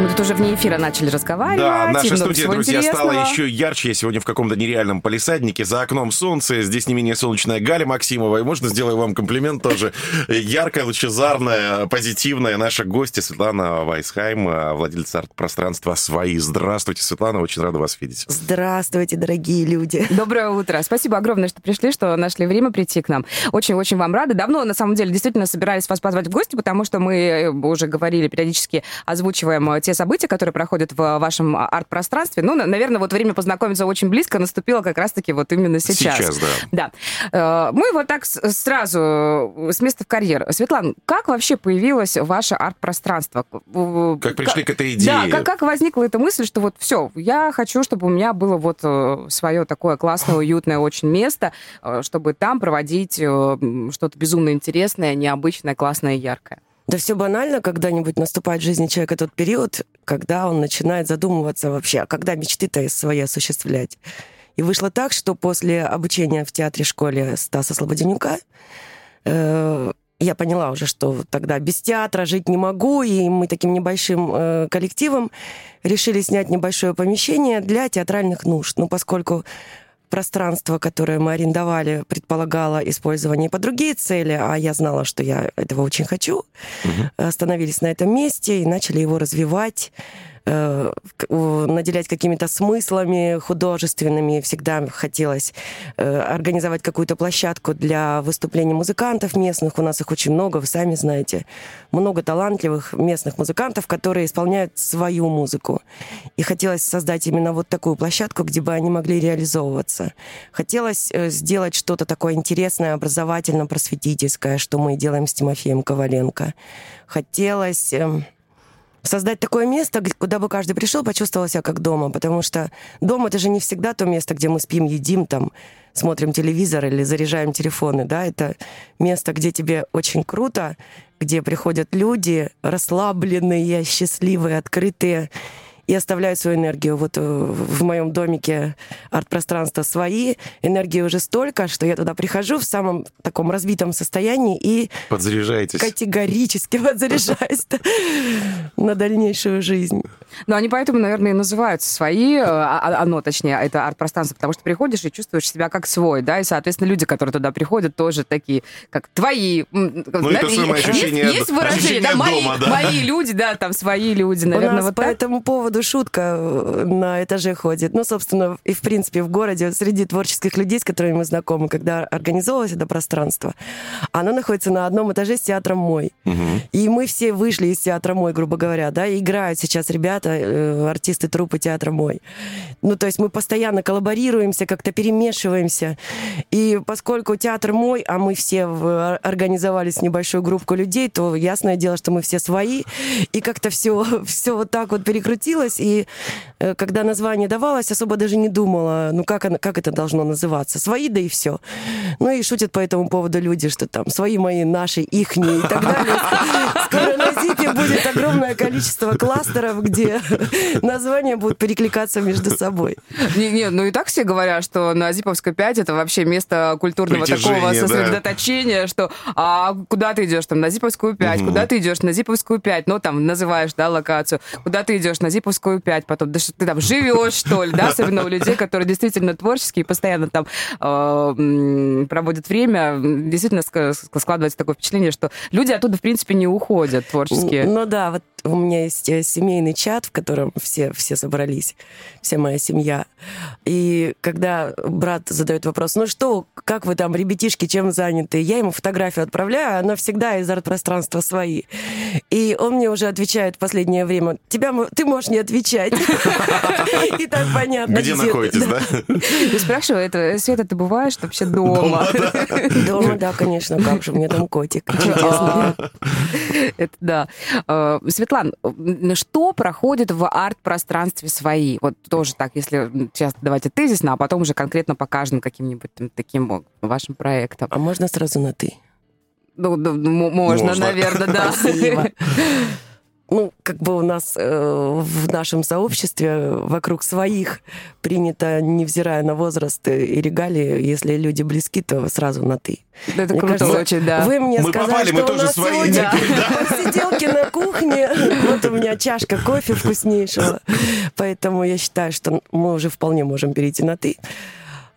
Мы тут уже вне эфира начали разговаривать. Да, наша студия, друзья, стала интересного. еще ярче. Я сегодня в каком-то нереальном полисаднике. За окном солнце. Здесь не менее солнечная Галя Максимова. И можно сделаю вам комплимент тоже. Яркая, лучезарная, позитивная наша гостья Светлана Вайсхайм, владельца арт-пространства «Свои». Здравствуйте, Светлана. Очень рада вас видеть. Здравствуйте, дорогие люди. Доброе утро. Спасибо огромное, что пришли, что нашли время прийти к нам. Очень-очень вам рады. Давно, на самом деле, действительно собирались вас позвать в гости, потому что мы уже говорили, периодически озвучиваем те события, которые проходят в вашем арт-пространстве. Ну, на- наверное, вот время познакомиться очень близко наступило как раз-таки вот именно сейчас. Сейчас, да. Да. Э, Мы вот так сразу э, с места в карьер. Светлана, как вообще появилось ваше арт-пространство? Как пришли к этой идее? Да, как, как возникла эта мысль, что вот все, я хочу, чтобы у меня было вот свое такое классное, уютное очень место, э, чтобы там проводить э, что-то безумно интересное, необычное, классное яркое. Да все банально, когда-нибудь наступает в жизни человека тот период, когда он начинает задумываться вообще, а когда мечты-то свои осуществлять. И вышло так, что после обучения в театре-школе Стаса Слободенюка э, я поняла уже, что тогда без театра жить не могу, и мы таким небольшим э, коллективом решили снять небольшое помещение для театральных нужд. Ну, поскольку пространство, которое мы арендовали, предполагало использование по другие цели, а я знала, что я этого очень хочу, остановились на этом месте и начали его развивать, э, наделять какими-то смыслами художественными. Всегда хотелось э, организовать какую-то площадку для выступлений музыкантов местных. У нас их очень много, вы сами знаете. Много талантливых местных музыкантов, которые исполняют свою музыку. И хотелось создать именно вот такую площадку, где бы они могли реализовываться. Хотелось э, сделать что-то такое интересное, образовательно-просветительское, что мы делаем с Тимофеем Коваленко. Хотелось... эм, создать такое место, куда бы каждый пришел, почувствовал себя как дома, потому что дом это же не всегда то место, где мы спим, едим, там, смотрим телевизор или заряжаем телефоны, да, это место, где тебе очень круто, где приходят люди расслабленные, счастливые, открытые и оставляют свою энергию. Вот э, в моем домике арт-пространства свои, энергии уже столько, что я туда прихожу в самом таком разбитом состоянии и Подзаряжаетесь. категорически подзаряжаюсь на дальнейшую жизнь. Но они поэтому, наверное, и называются свои, э, а- а- оно, точнее, это арт-пространство, потому что приходишь и чувствуешь себя как свой, да, и, соответственно, люди, которые туда приходят, тоже такие, как твои. Ну, это самое есть- ощущение Есть выражение, ощущение да, мои, дома, да. мои люди, да, там свои люди, наверное, вот по так. этому поводу шутка э, на этаже ходит. Ну, собственно, и в принципе в городе среди творческих людей, с которыми мы знакомы, когда организовывалось это пространство, оно находится на одном этаже с театром «Мой». И мы все вышли из театра «Мой», грубо говоря, да, и играют сейчас ребята, э, артисты труппы театра «Мой». Ну, то есть мы постоянно коллаборируемся, как-то перемешиваемся. И поскольку театр «Мой», а мы все в- организовались небольшую группу людей, то ясное дело, что мы все свои. И как-то все, все вот так вот перекрутилось. И э, когда название давалось, особо даже не думала, ну как, оно- как это должно называться. Свои, да и все. Ну и шутят по этому поводу люди, что там свои мои, наши, ихние и так далее. Скоро Зипе будет огромное количество кластеров, где названия будут перекликаться между собой. Не, не, ну и так все говорят, что на Зиповской 5 это вообще место культурного Притяжение, такого да. сосредоточения, что а куда ты идешь? Там на Зиповскую 5, куда ты идешь? На Зиповскую 5, ну там называешь, да, локацию, куда ты идешь? На Зиповскую 5, потом, да что ты там живешь, что ли, да, особенно у людей, которые действительно творческие, постоянно там э, проводят время, действительно складывается такое впечатление, что люди оттуда, в принципе, не уходят творческие. Ну да, вот у меня есть э, семейный чат, в котором все, все собрались, вся моя семья. И когда брат задает вопрос, ну что, как вы там, ребятишки, чем заняты? Я ему фотографию отправляю, она всегда из арт-пространства свои. И он мне уже отвечает в последнее время, тебя, ты можешь не отвечать. И так понятно. Где находитесь, да? И спрашиваю, это, Света, ты бываешь вообще дома? Дома, да, конечно, как же, у меня там котик. Это да. Э, Светлан, м, что проходит в арт-пространстве свои? Вот тоже так, если сейчас давайте тезисно, а потом уже конкретно по каждым каким-нибудь там таким вашим проектам. А можно сразу на «ты»? Ну, можно, Можно. наверное, да. Ну, как бы у нас э, в нашем сообществе вокруг своих принято, невзирая на возраст и регалии, если люди близки, то сразу на «ты». Это мне круто кажется, очень, да. Вы мне мы сказали, попали, что мы у тоже нас свои сегодня да. посиделки на кухне. Вот у меня чашка кофе вкуснейшего. Поэтому я считаю, что мы уже вполне можем перейти на «ты».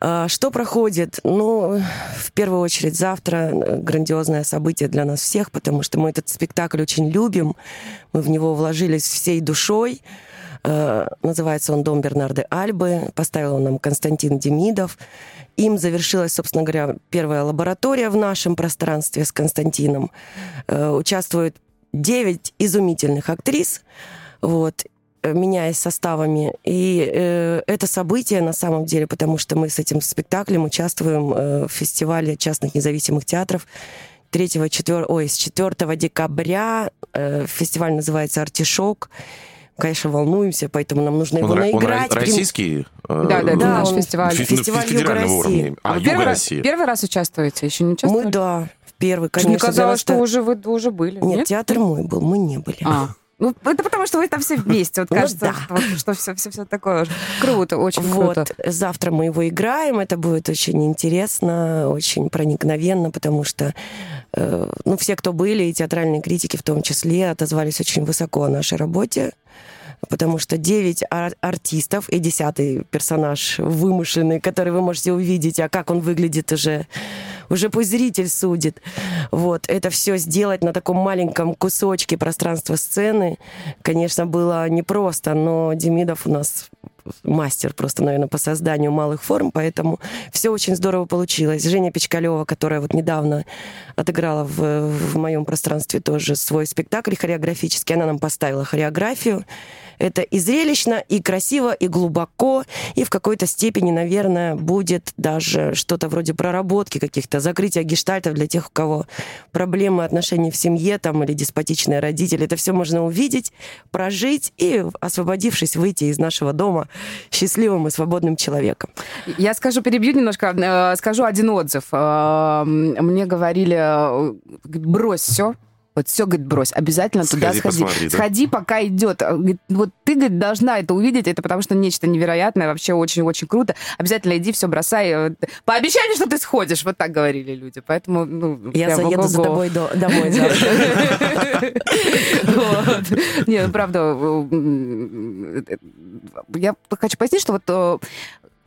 А, Что проходит? Ну, в первую очередь, завтра грандиозное событие для нас всех, потому что мы этот спектакль очень любим. Мы в него вложились всей душой. Э, Называется он «Дом Бернарды Альбы». Поставил он нам Константин Демидов. Им завершилась, собственно говоря, первая лаборатория в нашем пространстве с Константином. Э, Участвует девять изумительных актрис. Вот э, меняясь составами. И э, это событие на самом деле, потому что мы с этим спектаклем участвуем э, в фестивале частных независимых театров 3 4, ой, с 4 декабря. Э, фестиваль называется «Артишок». Конечно, волнуемся, поэтому нам нужно его Он, он наиграть. ра- Прим- российский? э, Да, да, Да, наш он- фестиваль. фе- Фестиваль Юга России. уровня. А, вы Юга первый, раз, России. первый раз участвуете? Еще не участвовали? Мы, да, в первый, Конечно. Мне казалось, что уже вы уже были. Нет, театр мой был, мы не были. А. Ну, это потому, что вы там все вместе. Вот Ну кажется, да. что, вот, что все, все, все такое. Круто, очень Вот, круто. завтра мы его играем, это будет очень интересно, очень проникновенно, потому что, э, ну, все, кто были, и театральные критики в том числе, отозвались очень высоко о нашей работе, потому что 9 ар- артистов и десятый персонаж вымышленный, который вы можете увидеть, а как он выглядит уже, уже пусть зритель судит. Вот, это все сделать на таком маленьком кусочке пространства сцены, конечно, было непросто, но Демидов у нас мастер просто, наверное, по созданию малых форм, поэтому все очень здорово получилось. Женя Печкалева, которая вот недавно отыграла в, в моем пространстве тоже свой спектакль хореографический, она нам поставила хореографию. Это и зрелищно, и красиво, и глубоко, и в какой-то степени, наверное, будет даже что-то вроде проработки каких-то, закрытия гештальтов для тех, у кого проблемы отношений в семье там, или деспотичные родители. Это все можно увидеть, прожить и, освободившись, выйти из нашего дома счастливым и свободным человеком. Я скажу, перебью немножко, э, скажу один отзыв. Э, Мне говорили, э, брось все, вот все, говорит, брось, обязательно туда Сходи, сходи. посмотри, да? Сходи, пока идет. А, Говорит, Вот ты, говорит, должна это увидеть, это потому что нечто невероятное, вообще очень-очень круто. Обязательно иди, все бросай. э, Пообещай мне, что ты сходишь. Вот так говорили люди. Поэтому, ну, Я прям заеду за ого-го. тобой до- домой. Не, ну правда, м, я хочу пояснить, что вот э,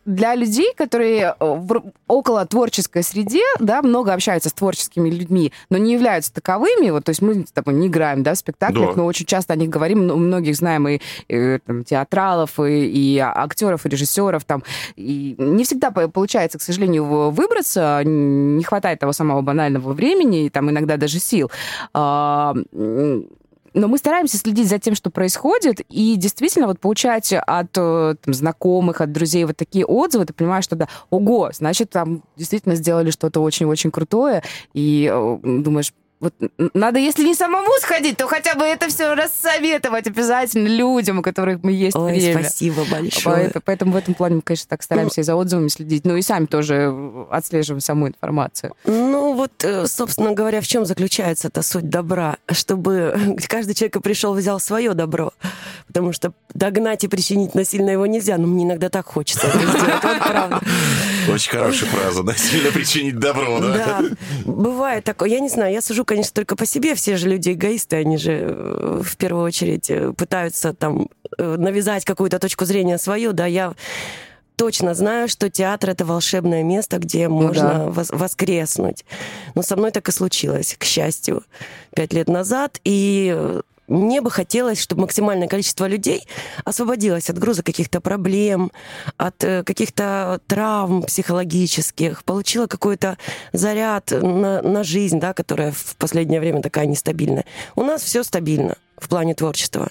для людей, которые э, в около творческой среде, да, много общаются с творческими людьми, но не являются таковыми, вот, то есть мы с тобой не играем, да, в спектаклях, Да. но очень часто о них говорим, многих знаем и, э, там, театралов, и, и актеров, и режиссеров, там, и не всегда по- получается, к сожалению, выбраться, не хватает того самого банального времени, и там иногда даже сил. Но мы стараемся следить за тем, что происходит, и действительно вот получать от э, там, знакомых, от друзей вот такие отзывы, ты понимаешь, что да, ого, значит, там действительно сделали что-то очень-очень крутое, и э, думаешь, вот надо, если не самому сходить, то хотя бы это все рассоветовать обязательно людям, у которых мы есть Ой, время. спасибо большое. Поэтому, в этом плане мы, конечно, так стараемся и за отзывами следить. Ну и сами тоже э, отслеживаем саму информацию. Ну вот, э, собственно говоря, в чем заключается эта суть добра? Чтобы каждый человек и пришел, взял свое добро. Потому что догнать и причинить насильно его нельзя. Но мне иногда так хочется это сделать. Вот правда. Очень хорошая фраза. Насильно причинить добро, да? Да, бывает такое. Я не знаю, я сужу, конечно, только по себе. Все же люди эгоисты, они же э, в первую очередь э, пытаются там э, навязать какую-то точку зрения свою. Да, я точно знаю, что театр — это волшебное место, где можно вос- воскреснуть. Но со мной так и случилось, к счастью, пять лет назад. И мне бы хотелось, чтобы максимальное количество людей освободилось от груза каких-то проблем, от э, каких-то травм психологических, получила какой-то заряд на, на жизнь, да, которая в последнее время такая нестабильная. У нас все стабильно в плане творчества.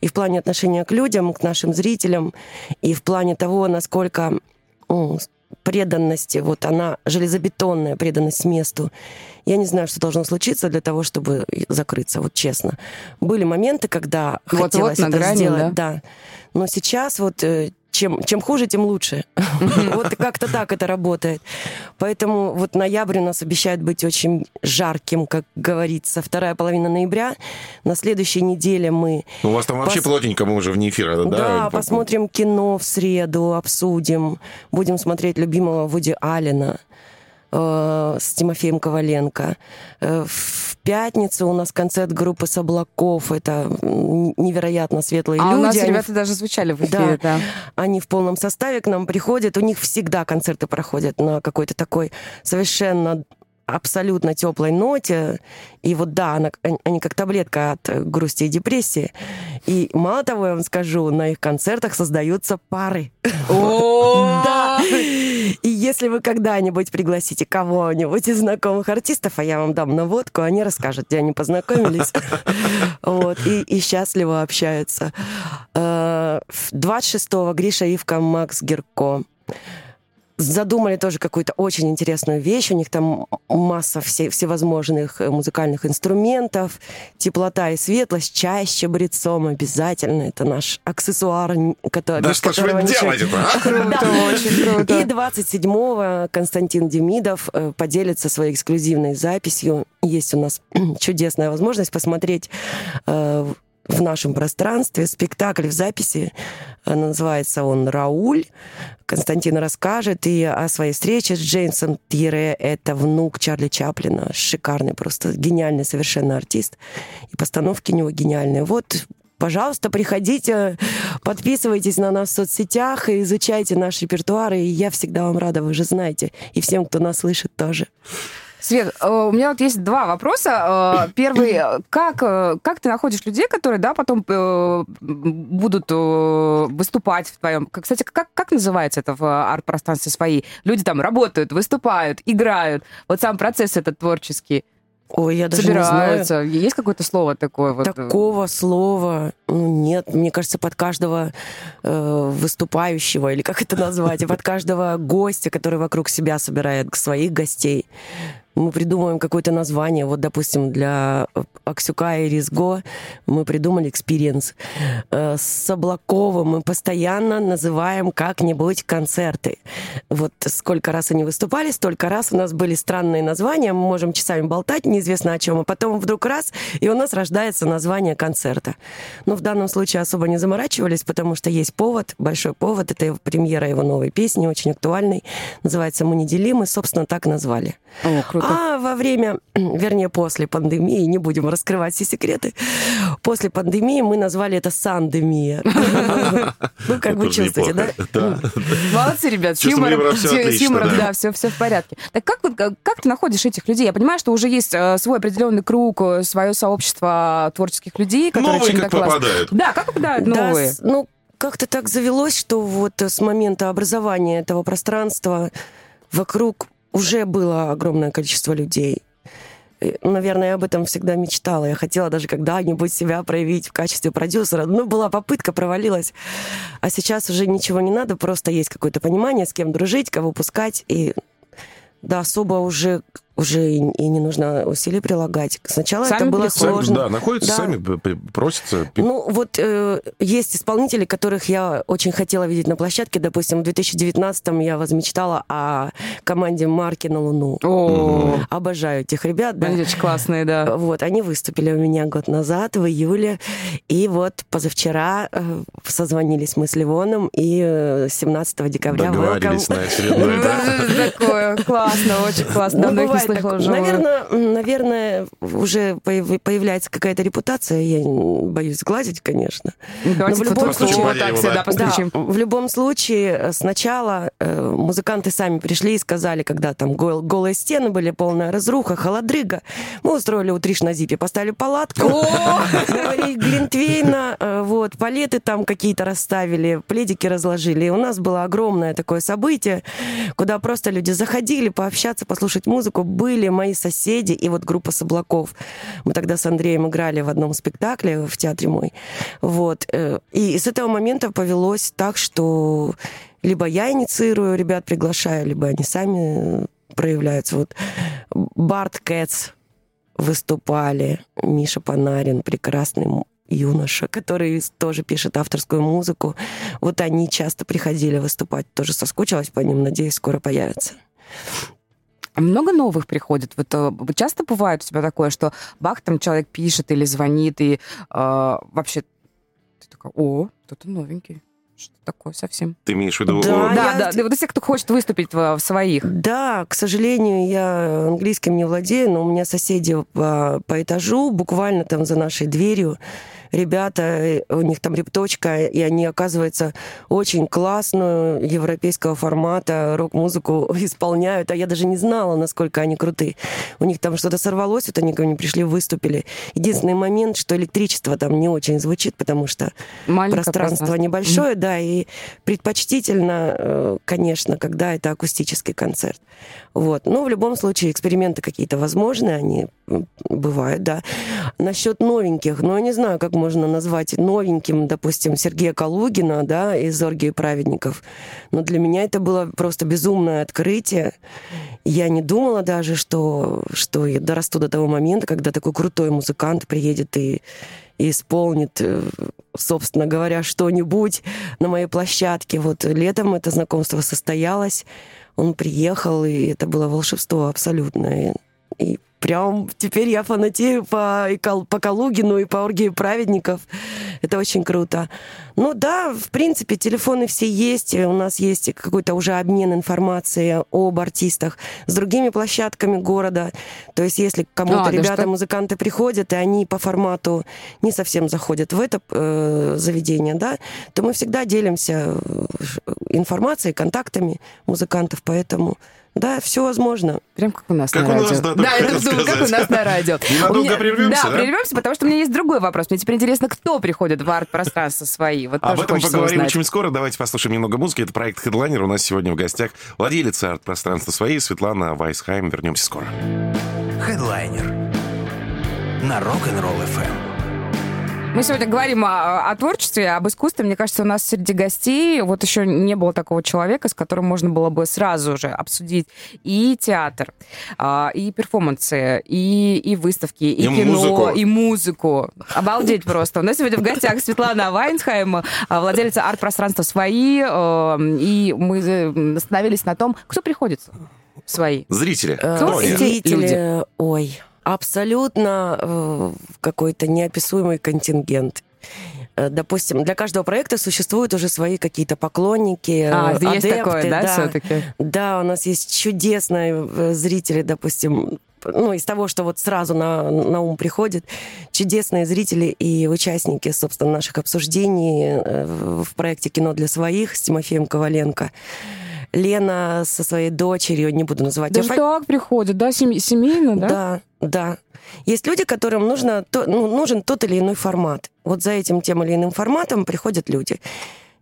И в плане отношения к людям, к нашим зрителям, и в плане того, насколько преданности, вот она железобетонная преданность месту. Я не знаю, что должно случиться для того, чтобы закрыться, вот честно. Были моменты, когда Вот-вот хотелось на это грани, сделать, да. Но сейчас вот э, чем, чем хуже, тем лучше. Вот как-то так это работает. Поэтому вот ноябрь у нас обещает быть очень жарким, как говорится. Вторая половина ноября. На следующей неделе мы... Ну, у вас там вообще плотненько, мы уже вне эфира, да? Да, посмотрим кино в среду, обсудим. Будем смотреть любимого Вуди Аллена э, с Тимофеем Коваленко. Э, в пятницу у нас концерт группы Соблаков. Это невероятно светлые а люди. у нас Они ребята даже звучали в эфире, да. Они в полном составе к нам приходят. У них всегда концерты проходят на какой-то такой совершенно абсолютно теплой ноте. И вот да, она, они как таблетка от грусти и депрессии. И мало того, я вам скажу, на их концертах создаются пары. Да. И если вы когда-нибудь пригласите кого-нибудь из знакомых артистов, а я вам дам наводку, они расскажут, где они познакомились. Вот. И, и счастливо общаются. 26-го э, Гриша Ивка, Макс Герко задумали тоже какую-то очень интересную вещь. У них там масса все, всевозможных э, музыкальных инструментов, теплота и светлость, чаще брецом обязательно. Это наш аксессуар, который... Да что ж вы делаете-то, а? Круто, очень круто. И 27-го Константин Демидов э, поделится своей эксклюзивной записью. Есть у нас чудесная возможность посмотреть э, в нашем пространстве спектакль в записи. Называется он «Рауль». Константин расскажет и о своей встрече с Джеймсом Тире. Это внук Чарли Чаплина. Шикарный, просто гениальный совершенно артист. И постановки у него гениальные. Вот пожалуйста, приходите, подписывайтесь на нас в соцсетях и изучайте наш репертуар. И я всегда вам рада, вы же знаете. И всем, кто нас слышит, тоже. Свет, э, у меня вот есть два вопроса. Э, первый, как, э, как ты находишь людей, которые, да, потом будут выступать в твоем... Кстати, как, как называется это в арт-пространстве свои? Люди там работают, выступают, играют. Вот сам процесс этот творческий. Ой, я даже собираются. не знаю. Есть какое-то слово такое? Вот? Такого слова ну, нет. Мне кажется, под каждого э, выступающего, или как это назвать, и под каждого гостя, который вокруг себя собирает своих гостей, мы придумываем какое-то название. Вот, допустим, для Аксюка и Ризго мы придумали experience. Э, с Облаковым мы постоянно называем как-нибудь концерты. Вот сколько раз они выступали, столько раз у нас были странные названия, мы можем часами болтать, неизвестно о чем, а потом вдруг раз, и у нас рождается название концерта. Но в данном случае особо не заморачивались, потому что есть повод, большой повод, это премьера его новой песни, очень актуальной, называется «Мы неделимы», собственно, так назвали. О, круто. А во время, вернее, после пандемии, не будем раскрывать все секреты, после пандемии мы назвали это сандемия. Ну, как вы чувствуете, да? Молодцы, ребят, с юмором, да, все, все в порядке. Так как, как ты находишь этих людей? Я понимаю, что уже есть э, свой определенный круг, э, свое сообщество творческих людей, которые новые как попадают. Да, как попадают новые? ну, как-то так завелось, что вот с момента образования этого пространства вокруг уже было огромное количество людей. Наверное, я об этом всегда мечтала. Я хотела даже когда-нибудь себя проявить в качестве продюсера. Ну, была попытка, провалилась. А сейчас уже ничего не надо, просто есть какое-то понимание, с кем дружить, кого пускать. И да, особо уже уже и, и не нужно усилий прилагать. Сначала сами это было приходят. сложно. Да, находятся Да. сами, просятся. Ну, вот э, есть исполнители, которых я очень хотела видеть на площадке. Допустим, в 2019-м я возмечтала о команде «Марки на Луну». О, Обожаю этих ребят, да. они очень классные, да. Вот, они выступили у меня год назад, в июле. И вот позавчера э, созвонились мы с Ливоном, и э, 17 декабря Договорились welcome. на очередной, да? Такое классно, очень классно. Ну, Давно их такое. вживую. Наверное, наверное, уже появ- появляется какая-то репутация. Я боюсь сглазить, конечно. Давайте Но в любом случае- так всегда Да. постучим. Да, в любом случае, э, сначала э, музыканты сами пришли и сказали, когда там гол- голые стены были, полная разруха, холодрыга, мы устроили утриш на зипе, поставили палатку, наварили глинтвейна, э, вот, палеты там какие-то расставили, пледики разложили. И у нас было огромное такое событие, куда просто люди заходили пообщаться, послушать музыку. Были мои соседи и вот группа Соблаков. Мы тогда с Андреем играли в одном спектакле в театре мой. Вот. э, И с этого момента повелось так, что либо я инициирую, ребят приглашаю, либо они сами э, проявляются. Вот Барт Кэтс выступали, Миша Панарин, прекрасный юноша, который тоже пишет авторскую музыку. Вот они часто приходили выступать. Тоже соскучилась по ним, надеюсь, скоро появятся. А много новых приходит? Вот э, часто бывает у тебя такое, что бах, там человек пишет или звонит, и э, вообще ты такая, о, кто-то новенький. Что такое совсем? Ты имеешь в виду... Да, Да, я- да, да, вот если кто хочет выступить в, в своих. Да, к сожалению, я английским не владею, но у меня соседи по, по этажу, буквально там за нашей дверью, ребята, э, у них там репточка, и они, оказывается, очень классную европейского формата рок-музыку исполняют, а я даже не знала, насколько они крутые. У них там что-то сорвалось, вот они ко мне пришли, выступили. Единственный момент, что электричество там не очень звучит, потому что Маленькое пространство небольшое, да, и предпочтительно, э, конечно, когда это акустический концерт. Вот. Но в любом случае эксперименты какие-то возможны, они бывают, да. Насчет новеньких, ну, я не знаю, как можно назвать новеньким, допустим, Сергея Калугина, да, из «Оргии праведников». Но для меня это было просто безумное открытие. Я не думала даже, что, что я дорасту до того момента, когда такой крутой музыкант приедет и и исполнит, э, собственно говоря, что-нибудь на моей площадке. Вот летом это знакомство состоялось, он приехал, и это было волшебство абсолютно. И, прям теперь я фанатею по, и Кал- по Калугину и по Оргии праведников. Это очень круто. Ну да, в принципе, телефоны все есть. У нас есть какой-то уже обмен информацией об артистах с другими площадками города. То есть если кому-то А, да ребята, что? музыканты приходят, и они по формату не совсем заходят в это э, заведение, да, то мы всегда делимся э, информацией, контактами музыкантов, поэтому да, все возможно. Прям как у нас Как на у нас, радио. да, только я хотел думаю, как у нас на радио. Ненадолго меня- прервемся, Да, да? прервемся, потому что у меня есть другой вопрос. Мне теперь интересно, кто приходит в арт-пространство свои. Вот Об этом поговорим узнать. очень скоро. Давайте послушаем немного музыки. Это проект Headliner. У нас сегодня в гостях владелица арт-пространства своей Светлана Вайсхайм. Вернемся скоро. Хедлайнер на Rock'n'Roll FM. Мы сегодня говорим о, о творчестве, об искусстве. Мне кажется, у нас среди гостей вот еще не было такого человека, с которым можно было бы сразу же обсудить и театр, а, и перформансы, и, и выставки, и, И кино, музыку. и музыку. Обалдеть просто. У нас сегодня в гостях Светлана Вайнсхайм, а, владелица арт-пространства «Свои», э, и мы остановились на том, кто приходит в «Свои». Зрители. Э, Кто Зрители, люди? ой, абсолютно э, какой-то неописуемый контингент. Э, Допустим, для каждого проекта существуют уже свои какие-то поклонники, А, э, есть адепты, такое, да, все-таки? Да, у нас есть чудесные зрители, допустим, ну, из того, что вот сразу на, на ум приходит, чудесные зрители и участники, собственно, наших обсуждений в в проекте «Кино для своих» с Тимофеем Коваленко. Лена со своей дочерью, не буду называть Даже так приходят, да, сем- семейно, да? да, да. Есть люди, которым нужно, то- ну, нужен тот или иной формат. Вот за этим тем или иным форматом приходят люди.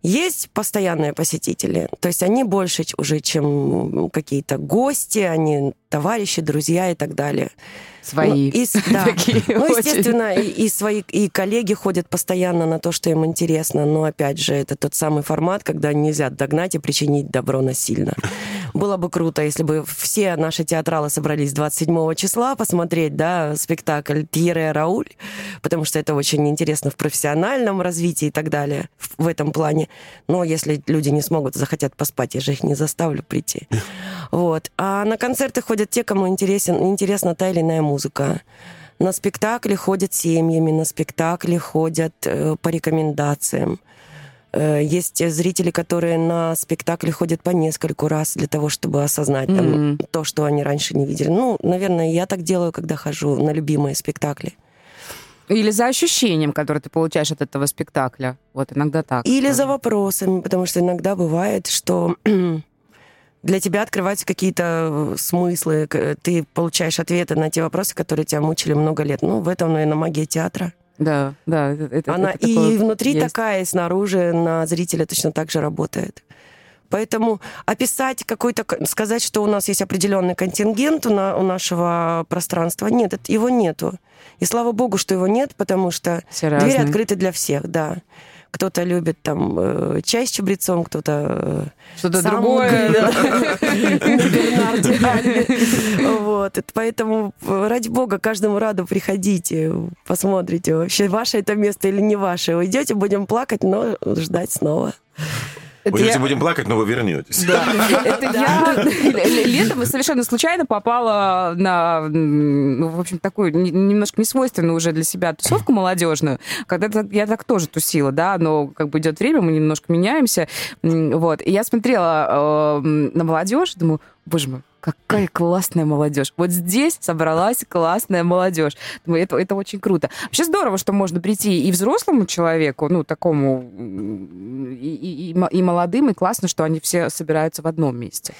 Есть постоянные посетители, то есть они больше уже, чем какие-то гости, они товарищи, друзья и так далее. Свои. Ну, и да. Ну, естественно, и, и свои и коллеги ходят постоянно на то, что им интересно. Но опять же, это тот самый формат, когда нельзя догнать и причинить добро насильно. Было бы круто, если бы все наши театралы собрались 27 числа посмотреть, да, спектакль Тьере Рауль, потому что это очень интересно в профессиональном развитии и так далее в, в этом плане. Но если люди не смогут, захотят поспать, я же их не заставлю прийти. Вот. А на концерты ходят те, кому интересен, интересна та или иная музыка. На спектакли ходят семьями, на спектакли ходят э, по рекомендациям. Э, Есть зрители, которые на спектакли ходят по нескольку раз для того, чтобы осознать там, Мгм. то, что они раньше не видели. Ну, наверное, я так делаю, когда хожу на любимые спектакли. Или за ощущением, которое ты получаешь от этого спектакля. Вот иногда так. Или тоже. за вопросами, потому что иногда бывает, что для тебя открываются какие-то э, смыслы, к- ты получаешь ответы на те вопросы, которые тебя мучили много лет. Ну, в этом, наверное, магия театра. Да, да. это- Она это и внутри есть. такая, и снаружи на зрителя точно так же работает. Поэтому описать какой-то, сказать, что у нас есть определенный контингент у, на- у нашего пространства, нет, его нету. И слава богу, что его нет, потому что Все двери разные. открыты для всех, да. Кто-то любит там э, чай с чабрецом, кто-то... э, Что-то другое. Вот. Это Поэтому, э, ради бога, каждому раду приходите, посмотрите, вообще ваше это место или не ваше. Уйдете, будем плакать, но ждать снова. Уйдете, я- будем плакать, но вы вернетесь. Да. Это я летом совершенно случайно попала на, ну, в общем, такую не- немножко несвойственную уже для себя тусовку молодежную. Когда я так тоже тусила, да, но как бы идет время, мы немножко меняемся. Вот. И я смотрела э, на молодежь, думаю, боже мой, какая классная молодежь. Вот здесь собралась классная молодежь. Это, это очень круто. Вообще здорово, что можно прийти и взрослому человеку, ну, такому, и, и- и мо- и молодым, и классно, что они все собираются в одном месте.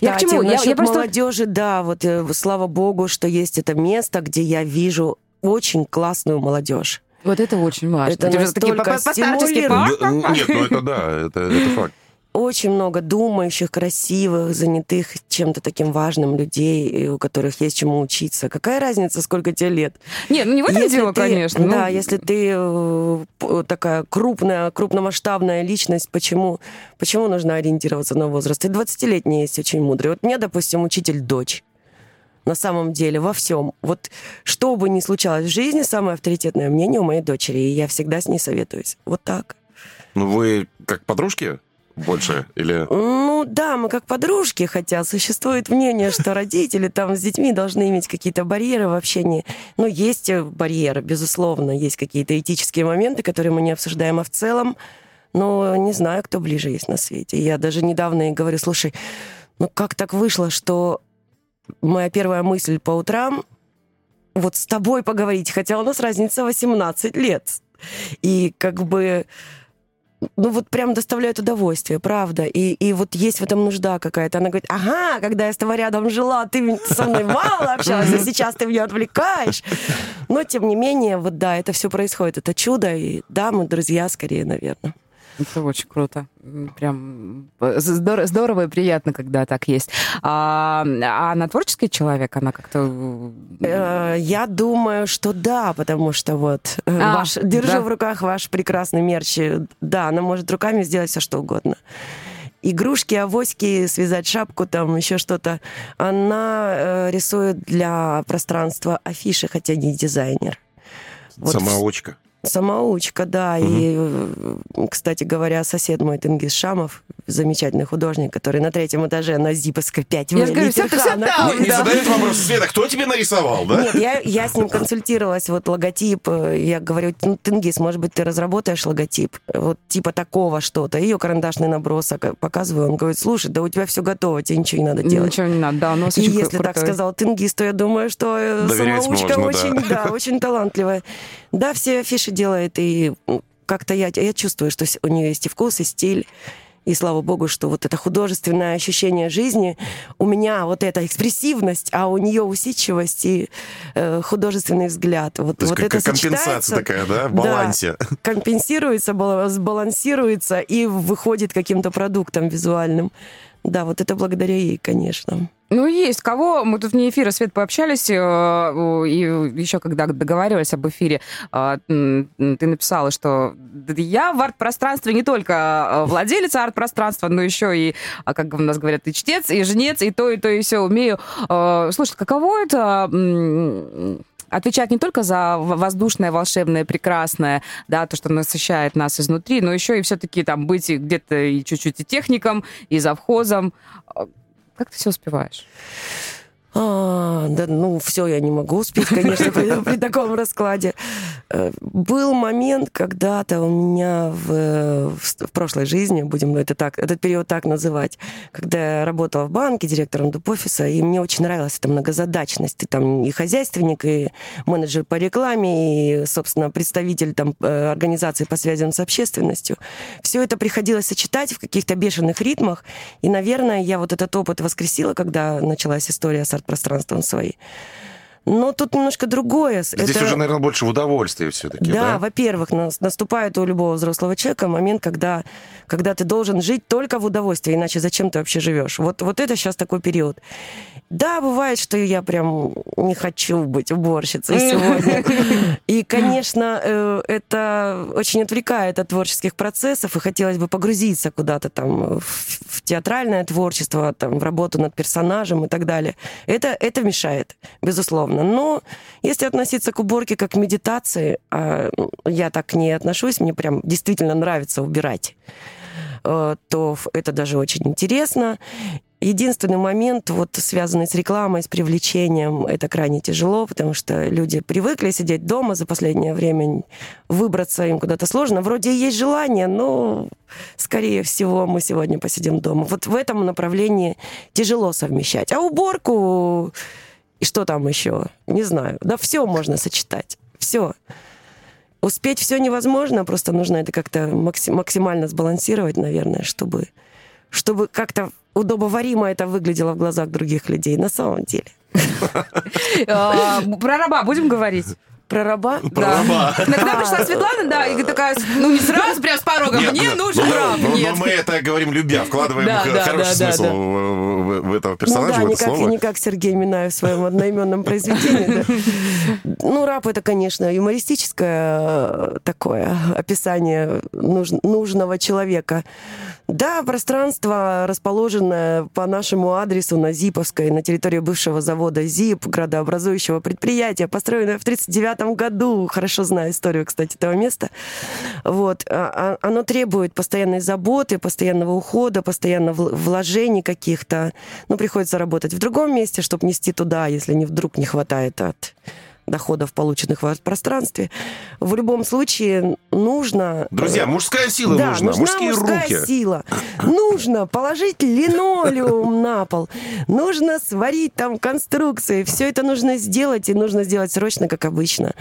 Я к Кстати, чему? Я- я просто- молодежи, да, вот э, слава богу, что есть это место, где я вижу очень классную молодежь. Вот это очень важно. Это такие настолько постарчески, стимулирует. па. Нет, ну это да, это, это факт. Очень много думающих, красивых, занятых чем-то таким важным людей, и у которых есть чему учиться. Какая разница, сколько тебе лет? Не, ну не в этом Если дело, ты- конечно. Да, ну, если ты э, п- такая крупная, крупномасштабная личность, почему, почему нужно ориентироваться на возраст? И 20-летние есть очень мудрые. Вот мне, допустим, учитель дочь. На самом деле, во всем. Вот что бы ни случалось в жизни, самое авторитетное мнение у моей дочери, и я всегда с ней советуюсь. Вот так. Ну вы как подружки больше? Или... Ну да, мы как подружки, хотя существует мнение, что родители там с детьми должны иметь какие-то барьеры в общении. Ну, есть э, барьеры, безусловно, есть какие-то этические моменты, которые мы не обсуждаем, а в целом, ну, не знаю, кто ближе есть на свете. Я даже недавно говорю, слушай, ну как так вышло, что моя первая мысль по утрам вот с тобой поговорить, хотя у нас разница 18 лет. И как бы ну вот прям доставляет удовольствие, правда. И, и вот есть в этом нужда какая-то. Она говорит, ага, когда я с тобой рядом жила, ты со мной мало общалась, а сейчас ты меня отвлекаешь. Но, тем не менее, вот да, это все происходит, это чудо. И да, мы друзья скорее, наверное. Это очень круто. Прям э, здорово, здорово и приятно, когда так есть. А, а она творческий человек? Она как-то... Э, Я думаю, что да, потому что вот э, А, ваш, держу да. в руках ваш прекрасный мерч. э, Да, она может руками сделать все, что угодно. Игрушки, авоськи, связать шапку, там еще что-то. Она э, рисует для пространства афиши, хотя не дизайнер. Вот Самоучка. Самоучка, да. И, э, кстати говоря, сосед мой Тенгиз Шамов, замечательный художник, который на третьем этаже на Зиповской 5 Я же говорю, всё- всё там. Не да. задают вопрос, Света, кто тебе нарисовал, да? Нет, я, я с ним консультировалась, вот логотип, э, я говорю, ну, Тенгиз, может быть, ты разработаешь логотип, вот типа такого что-то, ее карандашный набросок э, показываю, он говорит, слушай, да у тебя все готово, тебе ничего не надо делать. Ничего не надо, да, у нас И если так крутой. сказал Тенгиз, то я думаю, что Доверять самоучка можно, да. очень, да, очень талантливая. Да, все афиши делает, и как-то я, я чувствую, что у нее есть и вкус, и стиль. И слава богу, что вот это художественное ощущение жизни, у меня вот эта экспрессивность, а у нее усидчивость и э, художественный взгляд. Вот, То есть вот как это компенсация такая, да, в Да. балансе. компенсируется, бала- сбалансируется и выходит каким-то продуктом визуальным. Да, вот это благодаря ей, конечно. Ну, есть кого. Мы тут вне эфира, Свет, пообщались, э, и еще когда договаривались об эфире, м, ты написала, что я в арт-пространстве не только э, владелец арт-пространства, но еще и, а, как у нас говорят, и чтец, и жнец, и то, и то, и все умею. Слушай, каково это отвечать не только за воздушное, волшебное, прекрасное, да, то, что насыщает нас изнутри, но еще и все-таки там быть где-то и чуть-чуть и техником, и завхозом. Как ты все успеваешь? А, да, ну, все я не могу успеть, конечно, при, при таком раскладе. Э, Был момент, когда-то у меня в, в прошлой жизни, будем это так, этот период так называть, когда я работала в банке директором доп-офиса, и мне очень нравилась эта многозадачность. Ты там и хозяйственник, и менеджер по рекламе, и, собственно, представитель там э, организации по связям с общественностью. Все это приходилось сочетать в каких-то бешеных ритмах, и, наверное, я вот этот опыт воскресила, когда началась история с арт-пространством своей. Но тут немножко другое. Здесь Это- уже, наверное, больше в удовольствии все-таки, да? Да, во-первых, нас- наступает у любого взрослого человека момент, когда, когда ты должен жить только в удовольствии, иначе зачем ты вообще живешь? Вот, вот это сейчас такой период. Да, бывает, что я прям не хочу быть уборщицей сегодня. И, конечно, э, это очень отвлекает от творческих процессов, и хотелось бы погрузиться куда-то там в, в театральное творчество, там, в работу над персонажем и так далее. Это, это мешает, безусловно. Но если относиться к уборке как к медитации, а я так к ней отношусь, мне прям действительно нравится убирать, э, то это даже очень интересно. Единственный момент, вот связанный с рекламой, с привлечением, это крайне тяжело, потому что люди привыкли сидеть дома за последнее время, выбраться им куда-то сложно. Вроде и есть желание, но, скорее всего, мы сегодня посидим дома. Вот в этом направлении тяжело совмещать. А уборку и что там еще? Не знаю. Да все можно сочетать. Все. Успеть все невозможно, просто нужно это как-то макси- максимально сбалансировать, наверное, чтобы, чтобы как-то удобоваримо это выглядело в глазах других людей на самом деле. А, Про раба будем говорить? Про раба? Про раба. Когда пришла Светлана, да, и такая, ну не сразу, прям с порога, Нет, мне ну, нужен ну, раб. ну, Нет. Но мы это говорим любя, вкладываем Да, да, хороший да, смысл. В, в- в этого Ну персонажа, да, в не это как, слово. не как Сергей Минаев в своем одноименном произведении. Ну, раб это, конечно, юмористическое э, такое описание нуж- нужного человека. Да, пространство, расположенное по нашему адресу на Зиповской, на территории бывшего завода ЗИП, градообразующего предприятия, построенное в 1939 году. Хорошо знаю историю, кстати, этого места. Вот. А- а- Оно требует постоянной заботы, постоянного ухода, постоянно вл- вложений каких-то. Ну, приходится работать в другом месте, чтобы нести туда, если не вдруг не хватает от доходов, полученных в пространстве. В любом случае нужно... Друзья, мужская сила да, нужна, мужские мужская руки. сила. Нужно положить линолеум на пол. Нужно сварить там конструкции. Все это нужно сделать, и нужно сделать срочно, как обычно.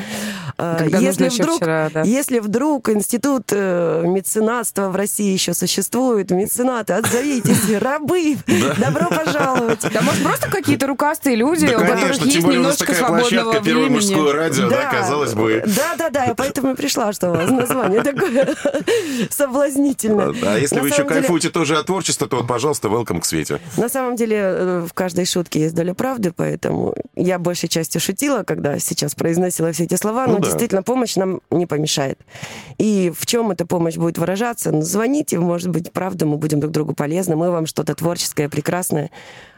Когда нужно если вдруг, вчера, да. если вдруг институт э, меценатства в России еще существует, меценаты, отзовитесь, рабы, добро пожаловать. Да, может, просто какие-то рукастые люди, у которых есть немножко свободного площадка «Первое времени. Мужское радио», да, казалось бы. Да, да, да, я поэтому и пришла, что у вас название такое соблазнительное. А если вы еще кайфуете тоже от творчества, то, пожалуйста, welcome к Свете. На самом деле э, в каждой шутке есть доля правды, поэтому я большей частью шутила, когда сейчас произносила все эти слова, Ну но да. действительно помощь нам не помешает. И в чем эта помощь будет выражаться? Ну, звоните, может быть, правда, мы будем друг другу полезны, мы вам что-то творческое, прекрасное,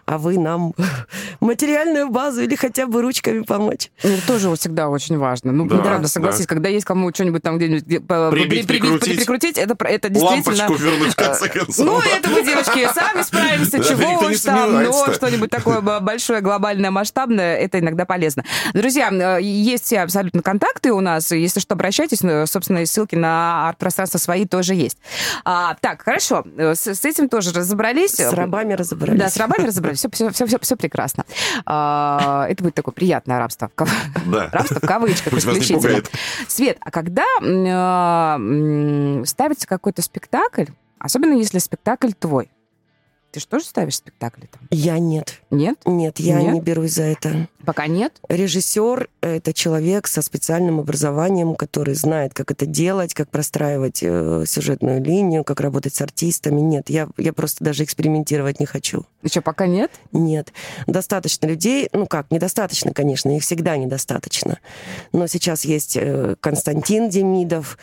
а вы нам материальную базу или хотя бы ручками помочь. Ну, тоже всегда очень важно. Ну, Да, правда, да. согласись, когда есть кому что-нибудь там где-нибудь Прибить, при- прикрутить. прикрутить, это, это действительно... Лампочку вернуть, в конце концов. Ну, это мы, девочки, сами справимся, Да, чего уж там, но что-нибудь такое большое, глобальное, масштабное, это иногда полезно. Друзья, э, есть все абсолютно контакты у нас, если что, обращайтесь, э, собственно, и ссылки на арт-пространство свои тоже есть. А, так, хорошо, э, с, с этим тоже разобрались. С рабами разобрались. Да, с рабами разобрались, все, все, все, все, прекрасно. А, это будет такое приятное рабство. Да. Рабство в кавычках Пусть исключительно. Свет, а когда м, ставится какой-то спектакль, особенно если спектакль твой, ты же тоже ставишь спектакли там? Я нет. Нет? Нет, я Нет? не берусь за это. Пока нет? Режиссер — это человек со специальным образованием, который знает, как это делать, как простраивать э, сюжетную линию, как работать с артистами. Нет, я, я просто даже экспериментировать не хочу. И что, пока нет? Нет. Достаточно людей, ну как, недостаточно, конечно, их всегда недостаточно. Но сейчас есть э, Константин Демидов,